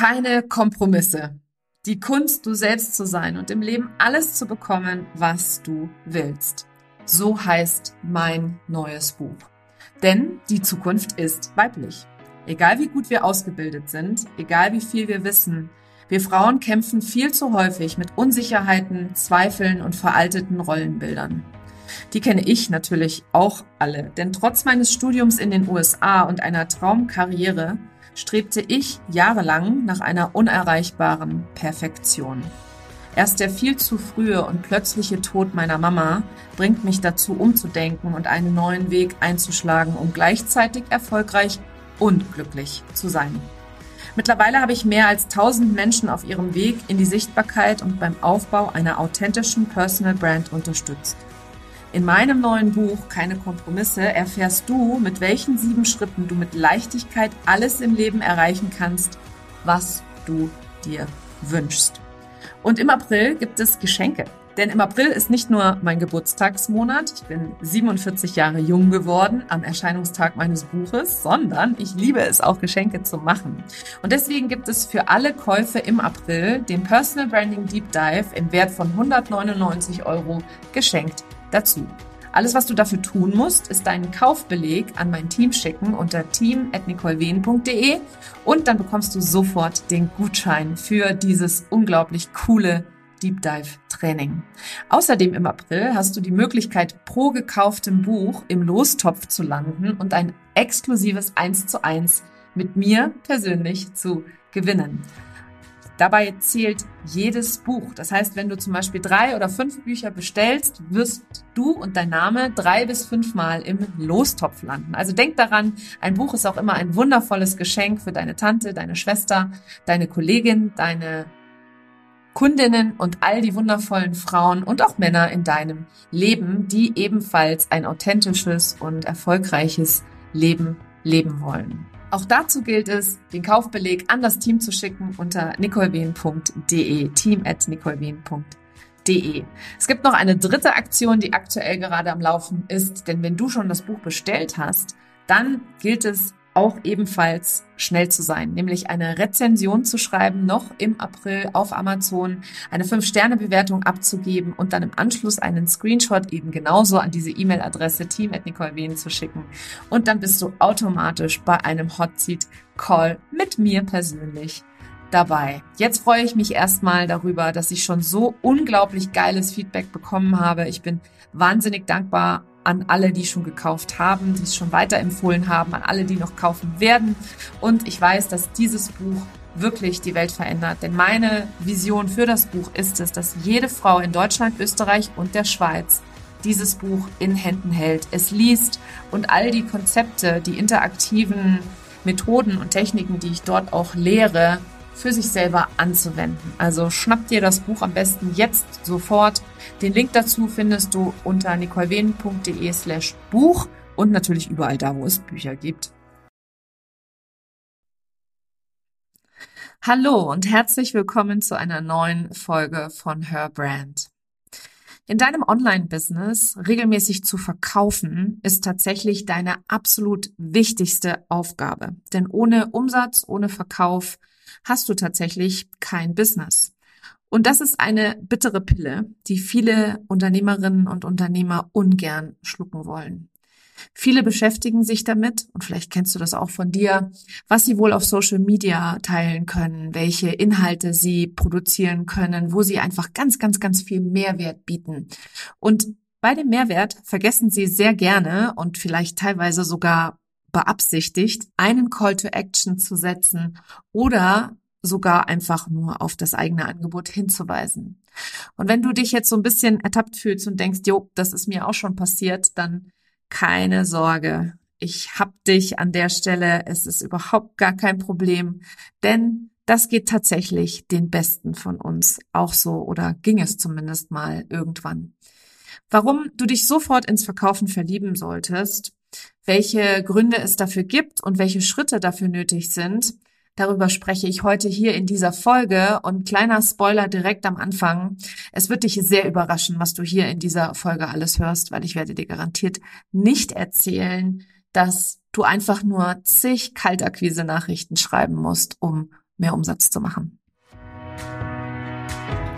Keine Kompromisse. Die Kunst, du selbst zu sein und im Leben alles zu bekommen, was du willst. So heißt mein neues Buch. Denn die Zukunft ist weiblich. Egal wie gut wir ausgebildet sind, egal wie viel wir wissen, wir Frauen kämpfen viel zu häufig mit Unsicherheiten, Zweifeln und veralteten Rollenbildern. Die kenne ich natürlich auch alle, denn trotz meines Studiums in den USA und einer Traumkarriere strebte ich jahrelang nach einer unerreichbaren Perfektion. Erst der viel zu frühe und plötzliche Tod meiner Mama bringt mich dazu umzudenken und einen neuen Weg einzuschlagen, um gleichzeitig erfolgreich und glücklich zu sein. Mittlerweile habe ich mehr als 1000 Menschen auf ihrem Weg in die Sichtbarkeit und beim Aufbau einer authentischen Personal Brand unterstützt. In meinem neuen Buch Keine Kompromisse erfährst du, mit welchen sieben Schritten du mit Leichtigkeit alles im Leben erreichen kannst, was du dir wünschst. Und im April gibt es Geschenke. Denn im April ist nicht nur mein Geburtstagsmonat, ich bin 47 Jahre jung geworden am Erscheinungstag meines Buches, sondern ich liebe es auch Geschenke zu machen. Und deswegen gibt es für alle Käufe im April den Personal Branding Deep Dive im Wert von 199 Euro geschenkt dazu. Alles, was du dafür tun musst, ist deinen Kaufbeleg an mein Team schicken unter team.nicolewehen.de und dann bekommst du sofort den Gutschein für dieses unglaublich coole Deep Dive Training. Außerdem im April hast du die Möglichkeit, pro gekauftem Buch im Lostopf zu landen und ein exklusives 1 zu 1 mit mir persönlich zu gewinnen. Dabei zählt jedes Buch. Das heißt, wenn du zum Beispiel drei oder fünf Bücher bestellst, wirst du und dein Name drei bis fünfmal im Lostopf landen. Also denk daran, ein Buch ist auch immer ein wundervolles Geschenk für deine Tante, deine Schwester, deine Kollegin, deine Kundinnen und all die wundervollen Frauen und auch Männer in deinem Leben, die ebenfalls ein authentisches und erfolgreiches Leben leben wollen. Auch dazu gilt es, den Kaufbeleg an das Team zu schicken unter nicolewien.de, team at nicolewien.de. Es gibt noch eine dritte Aktion, die aktuell gerade am Laufen ist, denn wenn du schon das Buch bestellt hast, dann gilt es auch ebenfalls schnell zu sein, nämlich eine Rezension zu schreiben, noch im April auf Amazon, eine 5-Sterne-Bewertung abzugeben und dann im Anschluss einen Screenshot eben genauso an diese E-Mail-Adresse team.nicolewien zu schicken. Und dann bist du automatisch bei einem Hot Seat Call mit mir persönlich dabei. Jetzt freue ich mich erstmal darüber, dass ich schon so unglaublich geiles Feedback bekommen habe. Ich bin wahnsinnig dankbar an alle, die schon gekauft haben, die es schon weiterempfohlen haben, an alle, die noch kaufen werden. Und ich weiß, dass dieses Buch wirklich die Welt verändert. Denn meine Vision für das Buch ist es, dass jede Frau in Deutschland, Österreich und der Schweiz dieses Buch in Händen hält, es liest und all die Konzepte, die interaktiven Methoden und Techniken, die ich dort auch lehre, für sich selber anzuwenden. Also schnapp dir das Buch am besten jetzt sofort. Den Link dazu findest du unter nicolewenen.de slash Buch und natürlich überall da, wo es Bücher gibt. Hallo und herzlich willkommen zu einer neuen Folge von Her Brand. In deinem Online-Business regelmäßig zu verkaufen, ist tatsächlich deine absolut wichtigste Aufgabe. Denn ohne Umsatz, ohne Verkauf hast du tatsächlich kein Business. Und das ist eine bittere Pille, die viele Unternehmerinnen und Unternehmer ungern schlucken wollen. Viele beschäftigen sich damit, und vielleicht kennst du das auch von dir, was sie wohl auf Social Media teilen können, welche Inhalte sie produzieren können, wo sie einfach ganz, ganz, ganz viel Mehrwert bieten. Und bei dem Mehrwert vergessen sie sehr gerne und vielleicht teilweise sogar beabsichtigt, einen Call to Action zu setzen oder sogar einfach nur auf das eigene Angebot hinzuweisen. Und wenn du dich jetzt so ein bisschen ertappt fühlst und denkst, jo, das ist mir auch schon passiert, dann keine Sorge. Ich hab dich an der Stelle. Es ist überhaupt gar kein Problem, denn das geht tatsächlich den Besten von uns auch so oder ging es zumindest mal irgendwann. Warum du dich sofort ins Verkaufen verlieben solltest, welche Gründe es dafür gibt und welche Schritte dafür nötig sind, darüber spreche ich heute hier in dieser Folge. Und kleiner Spoiler direkt am Anfang. Es wird dich sehr überraschen, was du hier in dieser Folge alles hörst, weil ich werde dir garantiert nicht erzählen, dass du einfach nur zig Kaltakquise-Nachrichten schreiben musst, um mehr Umsatz zu machen.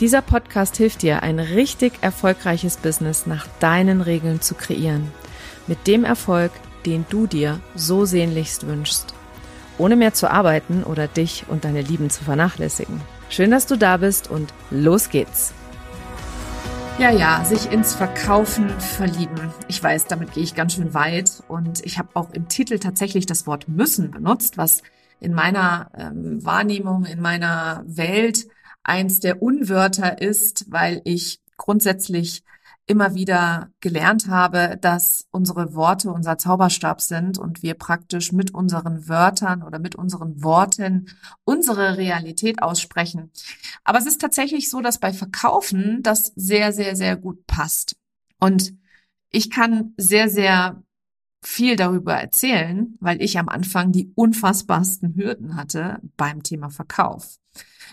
Dieser Podcast hilft dir, ein richtig erfolgreiches Business nach deinen Regeln zu kreieren. Mit dem Erfolg, den du dir so sehnlichst wünschst. Ohne mehr zu arbeiten oder dich und deine Lieben zu vernachlässigen. Schön, dass du da bist und los geht's. Ja, ja, sich ins Verkaufen verlieben. Ich weiß, damit gehe ich ganz schön weit und ich habe auch im Titel tatsächlich das Wort müssen benutzt, was in meiner ähm, Wahrnehmung, in meiner Welt eins der Unwörter ist, weil ich grundsätzlich immer wieder gelernt habe, dass unsere Worte unser Zauberstab sind und wir praktisch mit unseren Wörtern oder mit unseren Worten unsere Realität aussprechen. Aber es ist tatsächlich so, dass bei Verkaufen das sehr, sehr, sehr gut passt. Und ich kann sehr, sehr viel darüber erzählen, weil ich am Anfang die unfassbarsten Hürden hatte beim Thema Verkauf.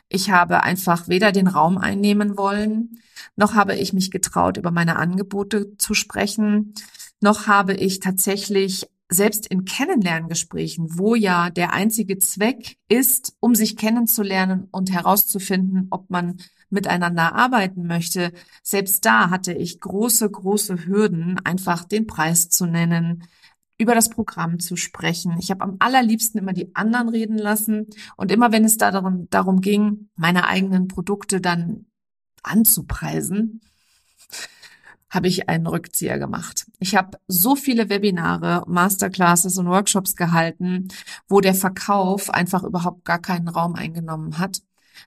Ich habe einfach weder den Raum einnehmen wollen, noch habe ich mich getraut, über meine Angebote zu sprechen, noch habe ich tatsächlich selbst in Kennenlerngesprächen, wo ja der einzige Zweck ist, um sich kennenzulernen und herauszufinden, ob man miteinander arbeiten möchte, selbst da hatte ich große, große Hürden, einfach den Preis zu nennen, über das Programm zu sprechen. Ich habe am allerliebsten immer die anderen reden lassen und immer wenn es darum, darum ging, meine eigenen Produkte dann anzupreisen, habe ich einen Rückzieher gemacht. Ich habe so viele Webinare, Masterclasses und Workshops gehalten, wo der Verkauf einfach überhaupt gar keinen Raum eingenommen hat,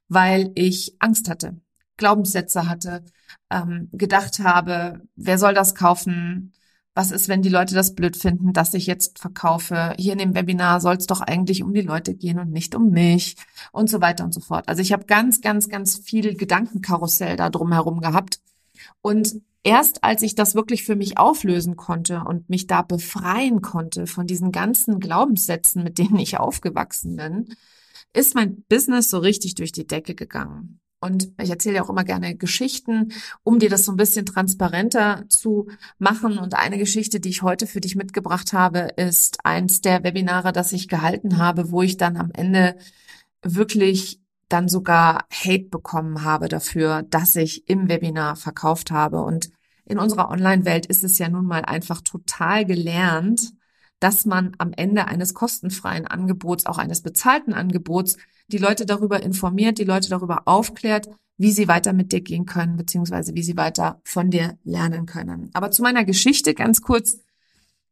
weil ich Angst hatte, Glaubenssätze hatte, ähm, gedacht habe, wer soll das kaufen? was ist, wenn die Leute das blöd finden, dass ich jetzt verkaufe? Hier in dem Webinar soll es doch eigentlich um die Leute gehen und nicht um mich und so weiter und so fort. Also ich habe ganz, ganz, ganz viel Gedankenkarussell da drumherum gehabt. Und erst als ich das wirklich für mich auflösen konnte und mich da befreien konnte von diesen ganzen Glaubenssätzen, mit denen ich aufgewachsen bin, ist mein Business so richtig durch die Decke gegangen. Und ich erzähle ja auch immer gerne Geschichten, um dir das so ein bisschen transparenter zu machen. Und eine Geschichte, die ich heute für dich mitgebracht habe, ist eins der Webinare, das ich gehalten habe, wo ich dann am Ende wirklich dann sogar Hate bekommen habe dafür, dass ich im Webinar verkauft habe. Und in unserer Online-Welt ist es ja nun mal einfach total gelernt, dass man am Ende eines kostenfreien Angebots, auch eines bezahlten Angebots, die Leute darüber informiert, die Leute darüber aufklärt, wie sie weiter mit dir gehen können, beziehungsweise wie sie weiter von dir lernen können. Aber zu meiner Geschichte ganz kurz.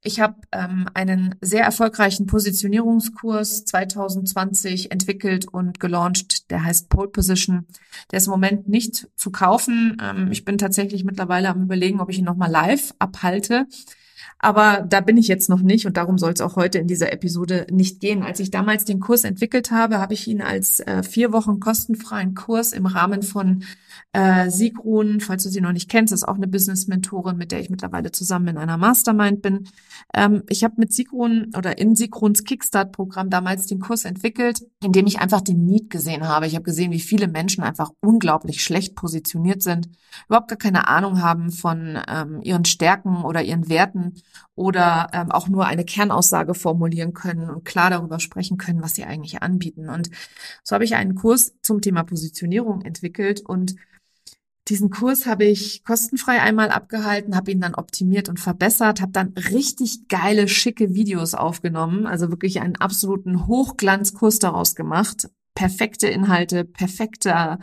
Ich habe ähm, einen sehr erfolgreichen Positionierungskurs 2020 entwickelt und gelauncht. Der heißt Pole Position. Der ist im Moment nicht zu kaufen. Ähm, ich bin tatsächlich mittlerweile am überlegen, ob ich ihn nochmal live abhalte. Aber da bin ich jetzt noch nicht und darum soll es auch heute in dieser Episode nicht gehen. Als ich damals den Kurs entwickelt habe, habe ich ihn als äh, vier Wochen kostenfreien Kurs im Rahmen von äh, Sigrun, falls du sie noch nicht kennst, ist auch eine Business-Mentorin, mit der ich mittlerweile zusammen in einer Mastermind bin. Ähm, ich habe mit Sigrun oder in Sigruns Kickstart-Programm damals den Kurs entwickelt, in dem ich einfach den Need gesehen habe. Ich habe gesehen, wie viele Menschen einfach unglaublich schlecht positioniert sind, überhaupt gar keine Ahnung haben von ähm, ihren Stärken oder ihren Werten oder ähm, auch nur eine Kernaussage formulieren können und klar darüber sprechen können, was sie eigentlich anbieten. Und so habe ich einen Kurs zum Thema Positionierung entwickelt und diesen Kurs habe ich kostenfrei einmal abgehalten, habe ihn dann optimiert und verbessert, habe dann richtig geile, schicke Videos aufgenommen, also wirklich einen absoluten Hochglanzkurs daraus gemacht. Perfekte Inhalte, perfekter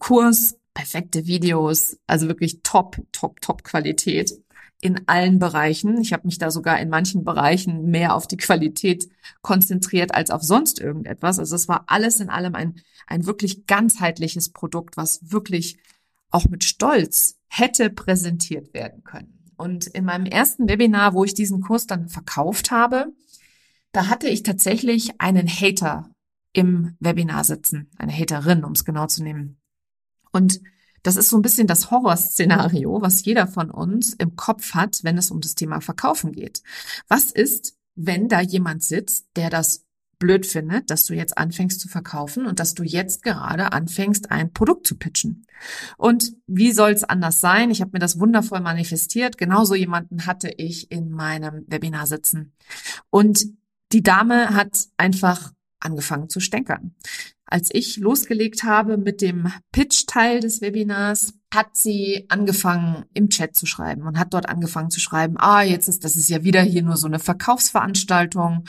Kurs, perfekte Videos, also wirklich top, top, top Qualität in allen Bereichen. Ich habe mich da sogar in manchen Bereichen mehr auf die Qualität konzentriert als auf sonst irgendetwas. Also es war alles in allem ein, ein wirklich ganzheitliches Produkt, was wirklich auch mit Stolz hätte präsentiert werden können. Und in meinem ersten Webinar, wo ich diesen Kurs dann verkauft habe, da hatte ich tatsächlich einen Hater im Webinar sitzen, eine Haterin, um es genau zu nehmen. Und das ist so ein bisschen das Horrorszenario, was jeder von uns im Kopf hat, wenn es um das Thema Verkaufen geht. Was ist, wenn da jemand sitzt, der das blöd findet, dass du jetzt anfängst zu verkaufen und dass du jetzt gerade anfängst, ein Produkt zu pitchen. Und wie soll es anders sein? Ich habe mir das wundervoll manifestiert. Genauso jemanden hatte ich in meinem Webinar sitzen. Und die Dame hat einfach angefangen zu stänkern. Als ich losgelegt habe mit dem Pitch-Teil des Webinars, hat sie angefangen im Chat zu schreiben und hat dort angefangen zu schreiben, ah, jetzt ist, das ist ja wieder hier nur so eine Verkaufsveranstaltung.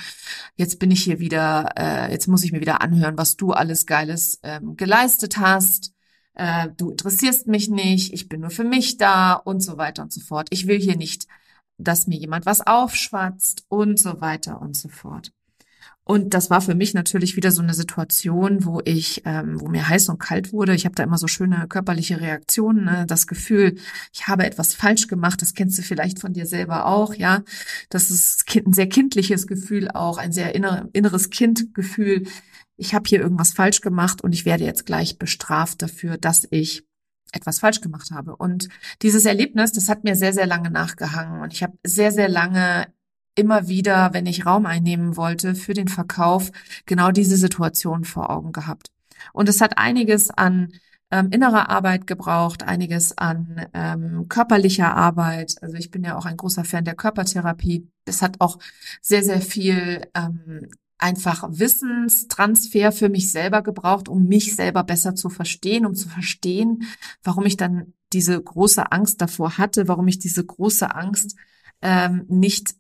Jetzt bin ich hier wieder, äh, jetzt muss ich mir wieder anhören, was du alles Geiles ähm, geleistet hast. Äh, du interessierst mich nicht, ich bin nur für mich da und so weiter und so fort. Ich will hier nicht, dass mir jemand was aufschwatzt und so weiter und so fort. Und das war für mich natürlich wieder so eine Situation, wo ich, ähm, wo mir heiß und kalt wurde. Ich habe da immer so schöne körperliche Reaktionen, ne? das Gefühl, ich habe etwas falsch gemacht. Das kennst du vielleicht von dir selber auch, ja. Das ist ein sehr kindliches Gefühl auch, ein sehr inneres Kindgefühl. Ich habe hier irgendwas falsch gemacht und ich werde jetzt gleich bestraft dafür, dass ich etwas falsch gemacht habe. Und dieses Erlebnis, das hat mir sehr, sehr lange nachgehangen. Und ich habe sehr, sehr lange immer wieder, wenn ich Raum einnehmen wollte für den Verkauf, genau diese Situation vor Augen gehabt. Und es hat einiges an ähm, innerer Arbeit gebraucht, einiges an ähm, körperlicher Arbeit. Also ich bin ja auch ein großer Fan der Körpertherapie. Es hat auch sehr, sehr viel ähm, einfach Wissenstransfer für mich selber gebraucht, um mich selber besser zu verstehen, um zu verstehen, warum ich dann diese große Angst davor hatte, warum ich diese große Angst ähm, nicht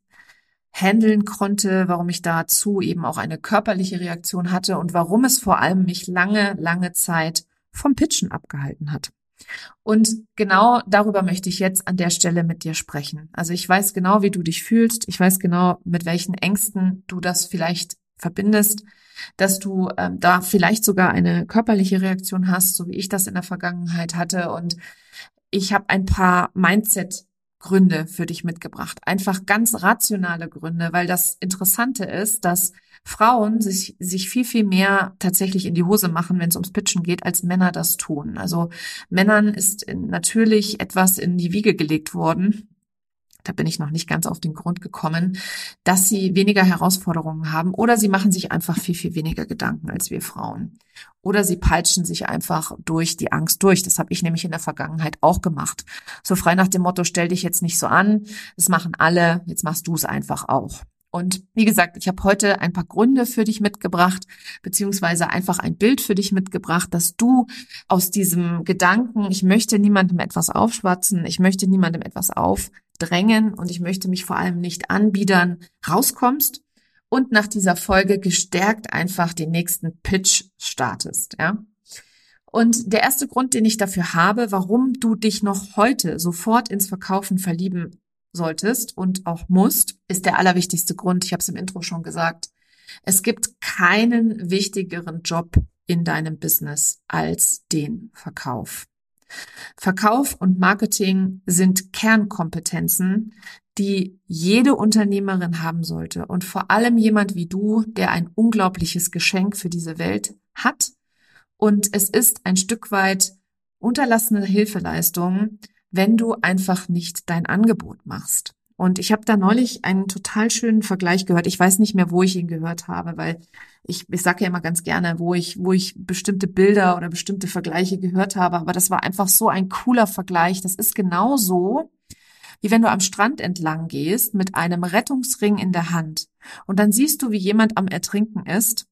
handeln konnte, warum ich dazu eben auch eine körperliche Reaktion hatte und warum es vor allem mich lange, lange Zeit vom Pitchen abgehalten hat. Und genau darüber möchte ich jetzt an der Stelle mit dir sprechen. Also ich weiß genau, wie du dich fühlst. Ich weiß genau, mit welchen Ängsten du das vielleicht verbindest, dass du ähm, da vielleicht sogar eine körperliche Reaktion hast, so wie ich das in der Vergangenheit hatte. Und ich habe ein paar Mindset Gründe für dich mitgebracht. Einfach ganz rationale Gründe, weil das Interessante ist, dass Frauen sich, sich viel, viel mehr tatsächlich in die Hose machen, wenn es ums Pitchen geht, als Männer das tun. Also Männern ist natürlich etwas in die Wiege gelegt worden, da bin ich noch nicht ganz auf den Grund gekommen, dass sie weniger Herausforderungen haben oder sie machen sich einfach viel, viel weniger Gedanken als wir Frauen. Oder sie peitschen sich einfach durch die Angst durch. Das habe ich nämlich in der Vergangenheit auch gemacht. So frei nach dem Motto, stell dich jetzt nicht so an, das machen alle, jetzt machst du es einfach auch. Und wie gesagt, ich habe heute ein paar Gründe für dich mitgebracht, beziehungsweise einfach ein Bild für dich mitgebracht, dass du aus diesem Gedanken, ich möchte niemandem etwas aufschwatzen, ich möchte niemandem etwas aufdrängen und ich möchte mich vor allem nicht anbiedern, rauskommst und nach dieser Folge gestärkt einfach den nächsten Pitch startest, ja. Und der erste Grund, den ich dafür habe, warum du dich noch heute sofort ins Verkaufen verlieben solltest und auch musst, ist der allerwichtigste Grund. Ich habe es im Intro schon gesagt. Es gibt keinen wichtigeren Job in deinem Business als den Verkauf. Verkauf und Marketing sind Kernkompetenzen, die jede Unternehmerin haben sollte und vor allem jemand wie du, der ein unglaubliches Geschenk für diese Welt hat. Und es ist ein Stück weit unterlassene Hilfeleistung, wenn du einfach nicht dein Angebot machst. Und ich habe da neulich einen total schönen Vergleich gehört. Ich weiß nicht mehr, wo ich ihn gehört habe, weil ich, ich sage ja immer ganz gerne, wo ich, wo ich bestimmte Bilder oder bestimmte Vergleiche gehört habe. Aber das war einfach so ein cooler Vergleich. Das ist genauso, wie wenn du am Strand entlang gehst mit einem Rettungsring in der Hand. Und dann siehst du, wie jemand am Ertrinken ist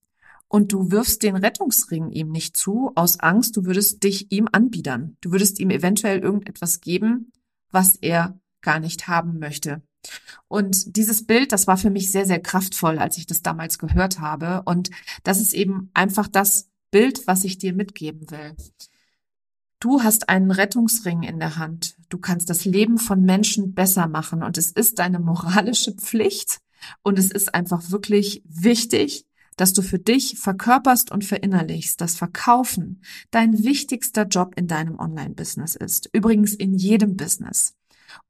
und du wirfst den Rettungsring ihm nicht zu, aus Angst, du würdest dich ihm anbiedern. Du würdest ihm eventuell irgendetwas geben, was er gar nicht haben möchte. Und dieses Bild, das war für mich sehr, sehr kraftvoll, als ich das damals gehört habe. Und das ist eben einfach das Bild, was ich dir mitgeben will. Du hast einen Rettungsring in der Hand. Du kannst das Leben von Menschen besser machen. Und es ist deine moralische Pflicht. Und es ist einfach wirklich wichtig, dass du für dich verkörperst und verinnerlichst, dass Verkaufen dein wichtigster Job in deinem Online-Business ist. Übrigens in jedem Business.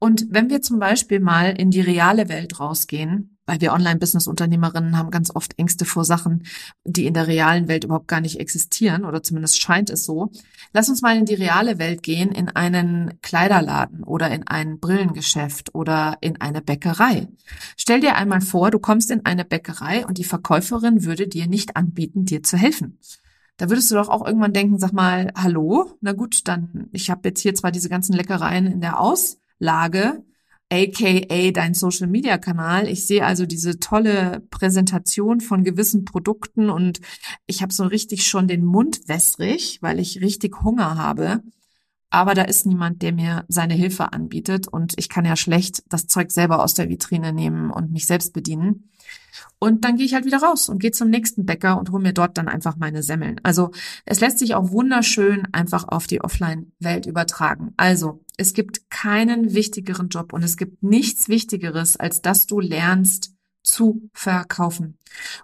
Und wenn wir zum Beispiel mal in die reale Welt rausgehen, weil wir Online-Business-Unternehmerinnen haben ganz oft Ängste vor Sachen, die in der realen Welt überhaupt gar nicht existieren oder zumindest scheint es so. Lass uns mal in die reale Welt gehen, in einen Kleiderladen oder in ein Brillengeschäft oder in eine Bäckerei. Stell dir einmal vor, du kommst in eine Bäckerei und die Verkäuferin würde dir nicht anbieten, dir zu helfen. Da würdest du doch auch irgendwann denken, sag mal, hallo, na gut, dann, ich habe jetzt hier zwar diese ganzen Leckereien in der Auslage, aka dein Social Media Kanal. Ich sehe also diese tolle Präsentation von gewissen Produkten und ich habe so richtig schon den Mund wässrig, weil ich richtig Hunger habe. Aber da ist niemand, der mir seine Hilfe anbietet und ich kann ja schlecht das Zeug selber aus der Vitrine nehmen und mich selbst bedienen. Und dann gehe ich halt wieder raus und gehe zum nächsten Bäcker und hole mir dort dann einfach meine Semmeln. Also es lässt sich auch wunderschön einfach auf die Offline-Welt übertragen. Also es gibt keinen wichtigeren Job und es gibt nichts Wichtigeres, als dass du lernst, zu verkaufen.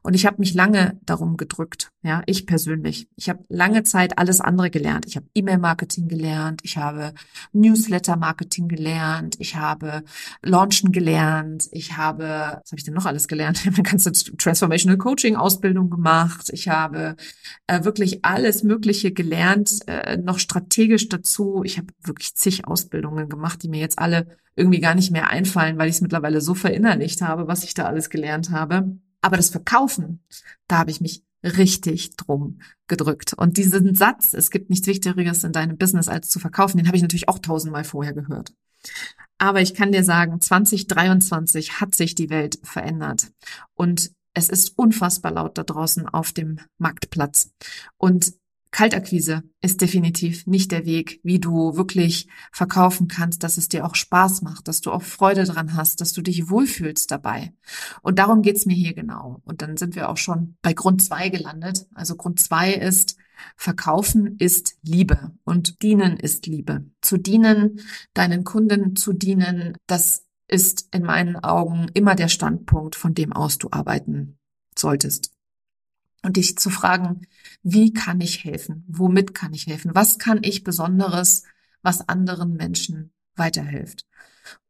Und ich habe mich lange darum gedrückt, ja, ich persönlich. Ich habe lange Zeit alles andere gelernt. Ich habe E-Mail-Marketing gelernt, ich habe Newsletter-Marketing gelernt, ich habe Launchen gelernt, ich habe, was habe ich denn noch alles gelernt? Ich habe eine ganze Transformational Coaching-Ausbildung gemacht, ich habe äh, wirklich alles Mögliche gelernt, äh, noch strategisch dazu. Ich habe wirklich zig Ausbildungen gemacht, die mir jetzt alle irgendwie gar nicht mehr einfallen, weil ich es mittlerweile so verinnerlicht habe, was ich da alles gelernt habe. Aber das Verkaufen, da habe ich mich richtig drum gedrückt. Und diesen Satz, es gibt nichts Wichtigeres in deinem Business als zu verkaufen, den habe ich natürlich auch tausendmal vorher gehört. Aber ich kann dir sagen, 2023 hat sich die Welt verändert. Und es ist unfassbar laut da draußen auf dem Marktplatz. Und Kaltakquise ist definitiv nicht der Weg, wie du wirklich verkaufen kannst, dass es dir auch Spaß macht, dass du auch Freude dran hast, dass du dich wohlfühlst dabei. Und darum geht's mir hier genau. Und dann sind wir auch schon bei Grund zwei gelandet. Also Grund zwei ist, Verkaufen ist Liebe und Dienen ist Liebe. Zu dienen, deinen Kunden zu dienen, das ist in meinen Augen immer der Standpunkt, von dem aus du arbeiten solltest und dich zu fragen, wie kann ich helfen? Womit kann ich helfen? Was kann ich Besonderes, was anderen Menschen weiterhilft?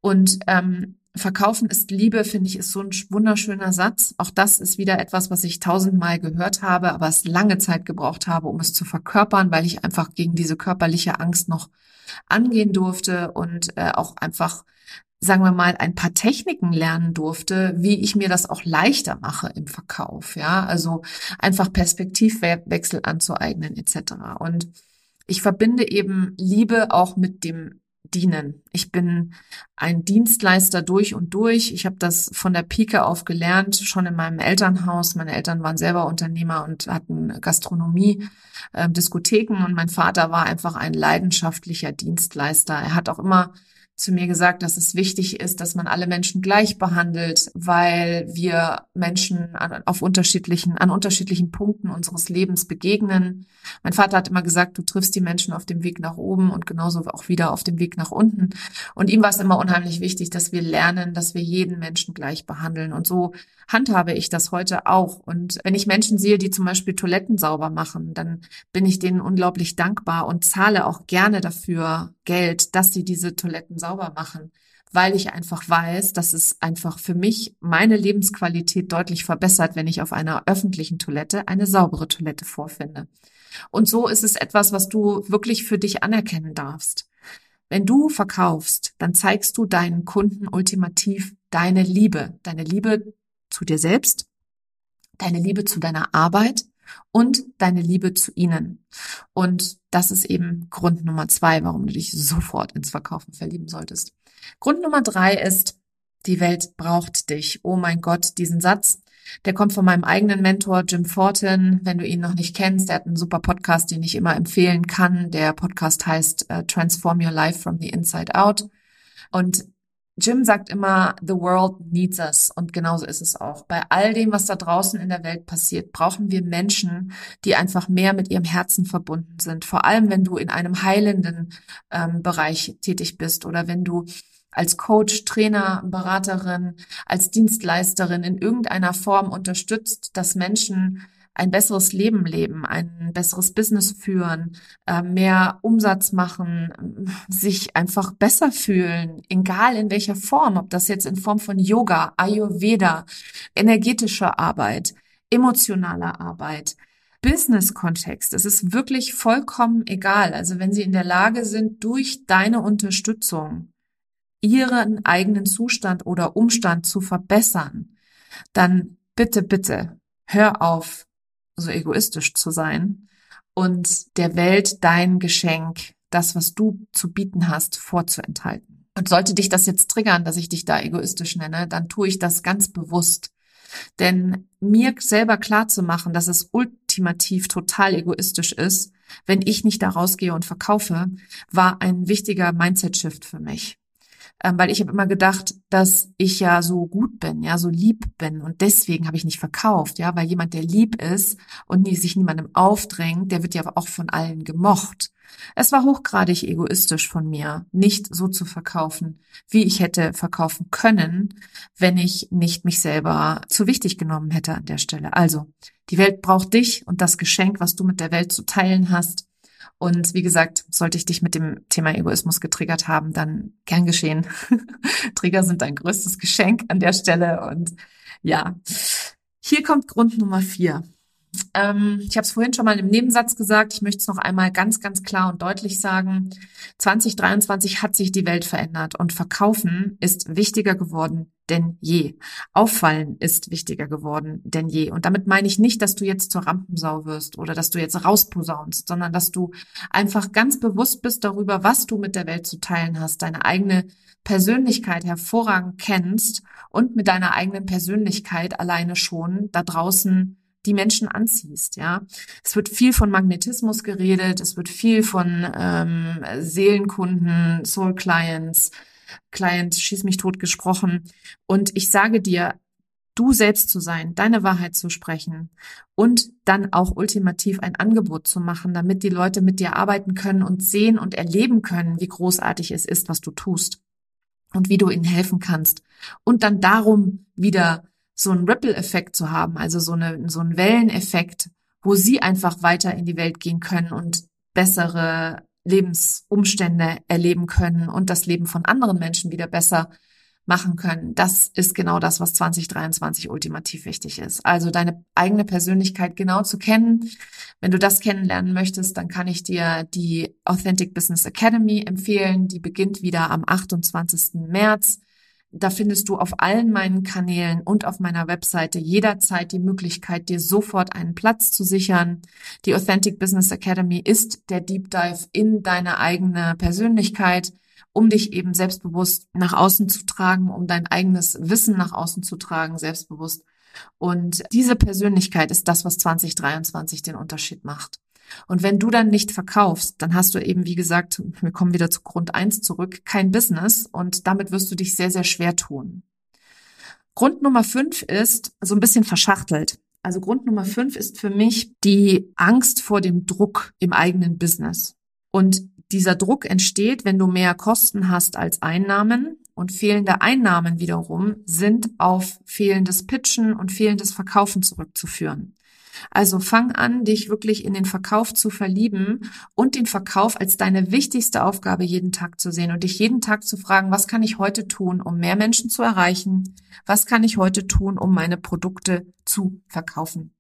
Und ähm, Verkaufen ist Liebe, finde ich, ist so ein wunderschöner Satz. Auch das ist wieder etwas, was ich tausendmal gehört habe, aber es lange Zeit gebraucht habe, um es zu verkörpern, weil ich einfach gegen diese körperliche Angst noch angehen durfte und äh, auch einfach sagen wir mal, ein paar Techniken lernen durfte, wie ich mir das auch leichter mache im Verkauf. Ja, also einfach Perspektivwechsel anzueignen etc. Und ich verbinde eben Liebe auch mit dem Dienen. Ich bin ein Dienstleister durch und durch. Ich habe das von der Pike auf gelernt, schon in meinem Elternhaus. Meine Eltern waren selber Unternehmer und hatten Gastronomie, äh, Diskotheken und mein Vater war einfach ein leidenschaftlicher Dienstleister. Er hat auch immer zu mir gesagt, dass es wichtig ist, dass man alle Menschen gleich behandelt, weil wir Menschen an, auf unterschiedlichen, an unterschiedlichen Punkten unseres Lebens begegnen. Mein Vater hat immer gesagt, du triffst die Menschen auf dem Weg nach oben und genauso auch wieder auf dem Weg nach unten. Und ihm war es immer unheimlich wichtig, dass wir lernen, dass wir jeden Menschen gleich behandeln. Und so handhabe ich das heute auch. Und wenn ich Menschen sehe, die zum Beispiel Toiletten sauber machen, dann bin ich denen unglaublich dankbar und zahle auch gerne dafür Geld, dass sie diese Toiletten sauber machen, weil ich einfach weiß, dass es einfach für mich meine Lebensqualität deutlich verbessert, wenn ich auf einer öffentlichen Toilette eine saubere Toilette vorfinde. Und so ist es etwas, was du wirklich für dich anerkennen darfst. Wenn du verkaufst, dann zeigst du deinen Kunden ultimativ deine Liebe, deine Liebe zu dir selbst, deine Liebe zu deiner Arbeit und deine Liebe zu ihnen. Und das ist eben Grund Nummer zwei, warum du dich sofort ins Verkaufen verlieben solltest. Grund Nummer drei ist, die Welt braucht dich. Oh mein Gott, diesen Satz, der kommt von meinem eigenen Mentor Jim Fortin. Wenn du ihn noch nicht kennst, der hat einen super Podcast, den ich immer empfehlen kann. Der Podcast heißt uh, Transform Your Life from the Inside Out. Und Jim sagt immer, the world needs us. Und genauso ist es auch. Bei all dem, was da draußen in der Welt passiert, brauchen wir Menschen, die einfach mehr mit ihrem Herzen verbunden sind. Vor allem, wenn du in einem heilenden ähm, Bereich tätig bist oder wenn du als Coach, Trainer, Beraterin, als Dienstleisterin in irgendeiner Form unterstützt, dass Menschen ein besseres Leben leben, ein besseres Business führen, äh, mehr Umsatz machen, sich einfach besser fühlen, egal in welcher Form, ob das jetzt in Form von Yoga, Ayurveda, energetischer Arbeit, emotionaler Arbeit, Business-Kontext. Es ist wirklich vollkommen egal. Also wenn Sie in der Lage sind, durch deine Unterstützung Ihren eigenen Zustand oder Umstand zu verbessern, dann bitte, bitte hör auf, so egoistisch zu sein und der Welt dein Geschenk, das, was du zu bieten hast, vorzuenthalten. Und sollte dich das jetzt triggern, dass ich dich da egoistisch nenne, dann tue ich das ganz bewusst. Denn mir selber klar zu machen, dass es ultimativ total egoistisch ist, wenn ich nicht da rausgehe und verkaufe, war ein wichtiger Mindset-Shift für mich ähm, weil ich habe immer gedacht, dass ich ja so gut bin, ja, so lieb bin und deswegen habe ich nicht verkauft, ja, weil jemand, der lieb ist und nie, sich niemandem aufdrängt, der wird ja auch von allen gemocht. Es war hochgradig egoistisch von mir, nicht so zu verkaufen, wie ich hätte verkaufen können, wenn ich nicht mich selber zu wichtig genommen hätte an der Stelle. Also, die Welt braucht dich und das Geschenk, was du mit der Welt zu teilen hast. Und wie gesagt, sollte ich dich mit dem Thema Egoismus getriggert haben, dann gern geschehen. Trigger sind dein größtes Geschenk an der Stelle. Und ja, hier kommt Grund Nummer vier. Ähm, ich habe es vorhin schon mal im Nebensatz gesagt. Ich möchte es noch einmal ganz, ganz klar und deutlich sagen. 2023 hat sich die Welt verändert und Verkaufen ist wichtiger geworden denn je. Auffallen ist wichtiger geworden denn je. Und damit meine ich nicht, dass du jetzt zur Rampensau wirst oder dass du jetzt rausposaunst, sondern dass du einfach ganz bewusst bist darüber, was du mit der Welt zu teilen hast, deine eigene Persönlichkeit hervorragend kennst und mit deiner eigenen Persönlichkeit alleine schon da draußen die Menschen anziehst, ja. Es wird viel von Magnetismus geredet, es wird viel von ähm, Seelenkunden, Soul Clients, Client schieß mich tot gesprochen. Und ich sage dir, du selbst zu sein, deine Wahrheit zu sprechen und dann auch ultimativ ein Angebot zu machen, damit die Leute mit dir arbeiten können und sehen und erleben können, wie großartig es ist, was du tust und wie du ihnen helfen kannst. Und dann darum wieder so einen Ripple-Effekt zu haben, also so, eine, so einen Welleneffekt, wo sie einfach weiter in die Welt gehen können und bessere Lebensumstände erleben können und das Leben von anderen Menschen wieder besser machen können. Das ist genau das, was 2023 ultimativ wichtig ist. Also deine eigene Persönlichkeit genau zu kennen. Wenn du das kennenlernen möchtest, dann kann ich dir die Authentic Business Academy empfehlen. Die beginnt wieder am 28. März. Da findest du auf allen meinen Kanälen und auf meiner Webseite jederzeit die Möglichkeit, dir sofort einen Platz zu sichern. Die Authentic Business Academy ist der Deep Dive in deine eigene Persönlichkeit, um dich eben selbstbewusst nach außen zu tragen, um dein eigenes Wissen nach außen zu tragen, selbstbewusst. Und diese Persönlichkeit ist das, was 2023 den Unterschied macht. Und wenn du dann nicht verkaufst, dann hast du eben, wie gesagt, wir kommen wieder zu Grund eins zurück, kein Business und damit wirst du dich sehr, sehr schwer tun. Grund Nummer fünf ist so ein bisschen verschachtelt. Also Grund Nummer fünf ist für mich die Angst vor dem Druck im eigenen Business. Und dieser Druck entsteht, wenn du mehr Kosten hast als Einnahmen. Und fehlende Einnahmen wiederum sind auf fehlendes Pitchen und fehlendes Verkaufen zurückzuführen. Also fang an, dich wirklich in den Verkauf zu verlieben und den Verkauf als deine wichtigste Aufgabe jeden Tag zu sehen und dich jeden Tag zu fragen, was kann ich heute tun, um mehr Menschen zu erreichen? Was kann ich heute tun, um meine Produkte zu verkaufen?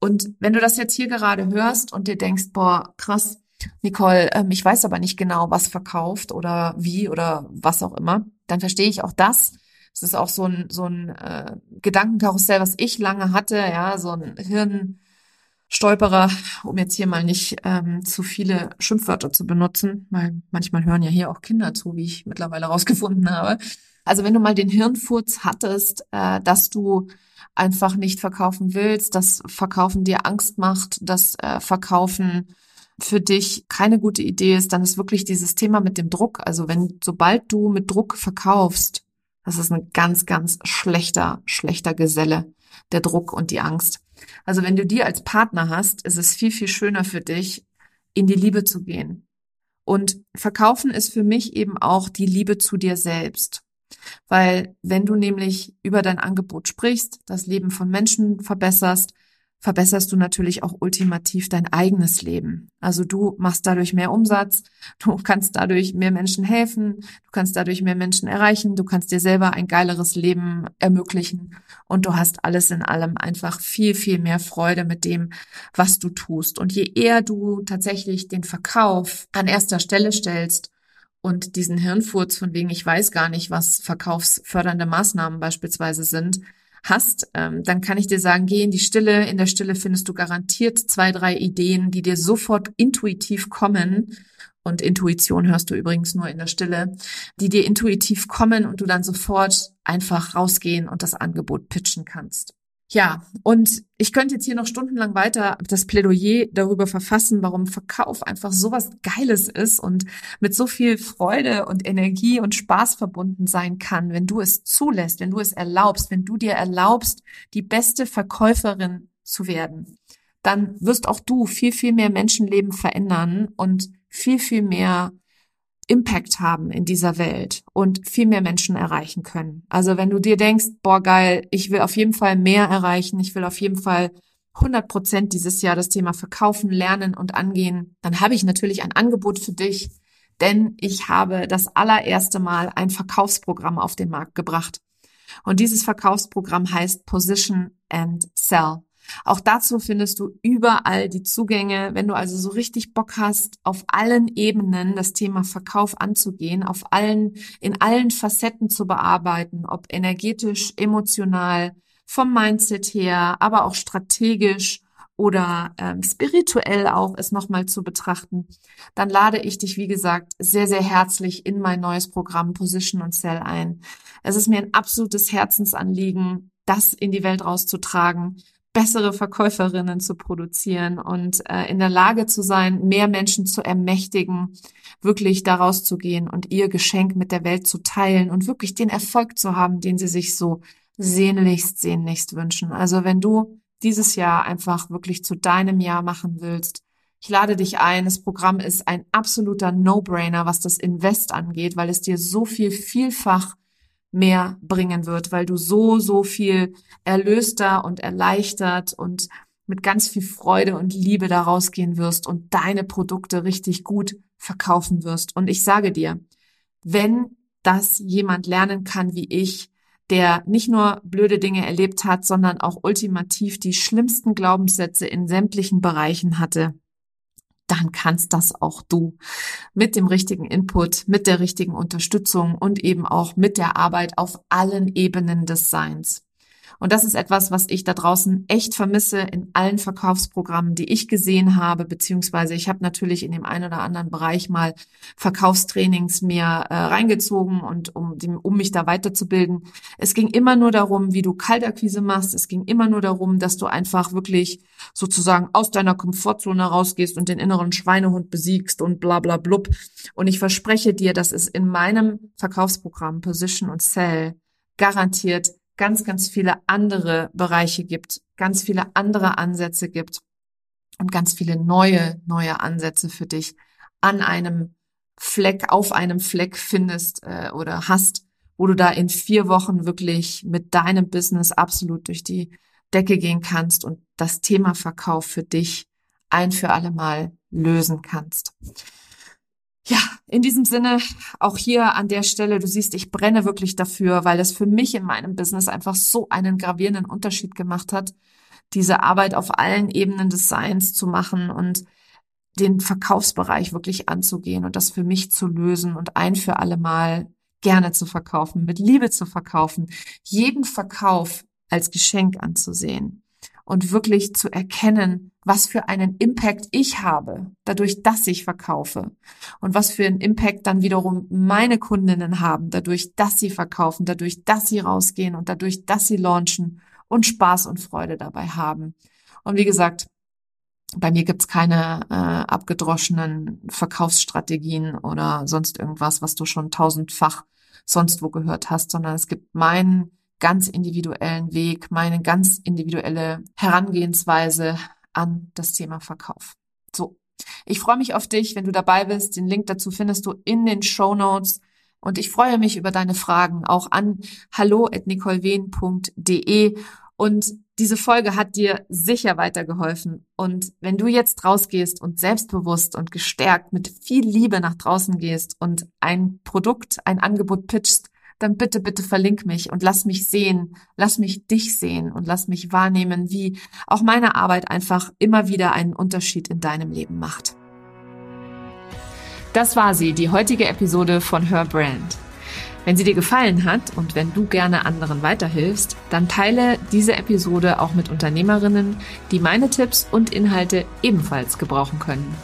Und wenn du das jetzt hier gerade hörst und dir denkst, boah, krass, Nicole, ähm, ich weiß aber nicht genau, was verkauft oder wie oder was auch immer, dann verstehe ich auch das es ist auch so ein, so ein äh, Gedankenkarussell, was ich lange hatte, ja, so ein Hirnstolperer, um jetzt hier mal nicht ähm, zu viele Schimpfwörter zu benutzen, weil manchmal hören ja hier auch Kinder zu, wie ich mittlerweile rausgefunden habe. Also wenn du mal den Hirnfurz hattest, äh, dass du einfach nicht verkaufen willst, dass Verkaufen dir Angst macht, dass äh, Verkaufen für dich keine gute Idee ist, dann ist wirklich dieses Thema mit dem Druck. Also wenn, sobald du mit Druck verkaufst, das ist ein ganz, ganz schlechter, schlechter Geselle, der Druck und die Angst. Also wenn du die als Partner hast, ist es viel, viel schöner für dich, in die Liebe zu gehen. Und verkaufen ist für mich eben auch die Liebe zu dir selbst. Weil wenn du nämlich über dein Angebot sprichst, das Leben von Menschen verbesserst, verbesserst du natürlich auch ultimativ dein eigenes Leben. Also du machst dadurch mehr Umsatz, du kannst dadurch mehr Menschen helfen, du kannst dadurch mehr Menschen erreichen, du kannst dir selber ein geileres Leben ermöglichen und du hast alles in allem einfach viel, viel mehr Freude mit dem, was du tust. Und je eher du tatsächlich den Verkauf an erster Stelle stellst, und diesen Hirnfurz von wegen, ich weiß gar nicht, was verkaufsfördernde Maßnahmen beispielsweise sind, hast, ähm, dann kann ich dir sagen, geh in die Stille. In der Stille findest du garantiert zwei, drei Ideen, die dir sofort intuitiv kommen. Und Intuition hörst du übrigens nur in der Stille, die dir intuitiv kommen und du dann sofort einfach rausgehen und das Angebot pitchen kannst. Ja, und ich könnte jetzt hier noch stundenlang weiter das Plädoyer darüber verfassen, warum Verkauf einfach so was Geiles ist und mit so viel Freude und Energie und Spaß verbunden sein kann, wenn du es zulässt, wenn du es erlaubst, wenn du dir erlaubst, die beste Verkäuferin zu werden. Dann wirst auch du viel, viel mehr Menschenleben verändern und viel, viel mehr Impact haben in dieser Welt und viel mehr Menschen erreichen können. Also wenn du dir denkst, boah geil, ich will auf jeden Fall mehr erreichen, ich will auf jeden Fall 100 Prozent dieses Jahr das Thema Verkaufen, Lernen und Angehen, dann habe ich natürlich ein Angebot für dich, denn ich habe das allererste Mal ein Verkaufsprogramm auf den Markt gebracht. Und dieses Verkaufsprogramm heißt Position and Sell. Auch dazu findest du überall die Zugänge. Wenn du also so richtig Bock hast, auf allen Ebenen das Thema Verkauf anzugehen, auf allen, in allen Facetten zu bearbeiten, ob energetisch, emotional, vom Mindset her, aber auch strategisch oder ähm, spirituell auch es nochmal zu betrachten, dann lade ich dich, wie gesagt, sehr, sehr herzlich in mein neues Programm Position und Sell ein. Es ist mir ein absolutes Herzensanliegen, das in die Welt rauszutragen, bessere Verkäuferinnen zu produzieren und äh, in der Lage zu sein, mehr Menschen zu ermächtigen, wirklich daraus zu gehen und ihr Geschenk mit der Welt zu teilen und wirklich den Erfolg zu haben, den sie sich so sehnlichst, sehnlichst wünschen. Also wenn du dieses Jahr einfach wirklich zu deinem Jahr machen willst, ich lade dich ein. Das Programm ist ein absoluter No-Brainer, was das Invest angeht, weil es dir so viel vielfach mehr bringen wird, weil du so, so viel erlöster und erleichtert und mit ganz viel Freude und Liebe da rausgehen wirst und deine Produkte richtig gut verkaufen wirst. Und ich sage dir, wenn das jemand lernen kann wie ich, der nicht nur blöde Dinge erlebt hat, sondern auch ultimativ die schlimmsten Glaubenssätze in sämtlichen Bereichen hatte, dann kannst das auch du mit dem richtigen Input, mit der richtigen Unterstützung und eben auch mit der Arbeit auf allen Ebenen des Seins. Und das ist etwas, was ich da draußen echt vermisse in allen Verkaufsprogrammen, die ich gesehen habe, beziehungsweise ich habe natürlich in dem einen oder anderen Bereich mal Verkaufstrainings mir äh, reingezogen und um, um mich da weiterzubilden. Es ging immer nur darum, wie du Kaltakquise machst. Es ging immer nur darum, dass du einfach wirklich sozusagen aus deiner Komfortzone rausgehst und den inneren Schweinehund besiegst und bla bla blub. Und ich verspreche dir, dass es in meinem Verkaufsprogramm Position und Sell garantiert ganz, ganz viele andere Bereiche gibt, ganz viele andere Ansätze gibt und ganz viele neue, neue Ansätze für dich an einem Fleck, auf einem Fleck findest äh, oder hast, wo du da in vier Wochen wirklich mit deinem Business absolut durch die Decke gehen kannst und das Thema Verkauf für dich ein für alle Mal lösen kannst. Ja, in diesem Sinne, auch hier an der Stelle, du siehst, ich brenne wirklich dafür, weil es für mich in meinem Business einfach so einen gravierenden Unterschied gemacht hat, diese Arbeit auf allen Ebenen des Seins zu machen und den Verkaufsbereich wirklich anzugehen und das für mich zu lösen und ein für alle Mal gerne zu verkaufen, mit Liebe zu verkaufen, jeden Verkauf als Geschenk anzusehen und wirklich zu erkennen, was für einen Impact ich habe, dadurch, dass ich verkaufe und was für einen Impact dann wiederum meine Kundinnen haben, dadurch, dass sie verkaufen, dadurch, dass sie rausgehen und dadurch, dass sie launchen und Spaß und Freude dabei haben. Und wie gesagt, bei mir gibt's keine äh, abgedroschenen Verkaufsstrategien oder sonst irgendwas, was du schon tausendfach sonst wo gehört hast, sondern es gibt meinen ganz individuellen Weg, meine ganz individuelle Herangehensweise an das Thema Verkauf. So. Ich freue mich auf dich, wenn du dabei bist. Den Link dazu findest du in den Show Notes. Und ich freue mich über deine Fragen auch an hallo@nicolewehn.de Und diese Folge hat dir sicher weitergeholfen. Und wenn du jetzt rausgehst und selbstbewusst und gestärkt mit viel Liebe nach draußen gehst und ein Produkt, ein Angebot pitchst, dann bitte, bitte verlink mich und lass mich sehen, lass mich dich sehen und lass mich wahrnehmen, wie auch meine Arbeit einfach immer wieder einen Unterschied in deinem Leben macht. Das war sie, die heutige Episode von Her Brand. Wenn sie dir gefallen hat und wenn du gerne anderen weiterhilfst, dann teile diese Episode auch mit Unternehmerinnen, die meine Tipps und Inhalte ebenfalls gebrauchen können.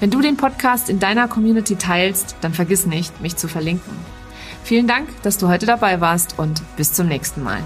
Wenn du den Podcast in deiner Community teilst, dann vergiss nicht, mich zu verlinken. Vielen Dank, dass du heute dabei warst und bis zum nächsten Mal.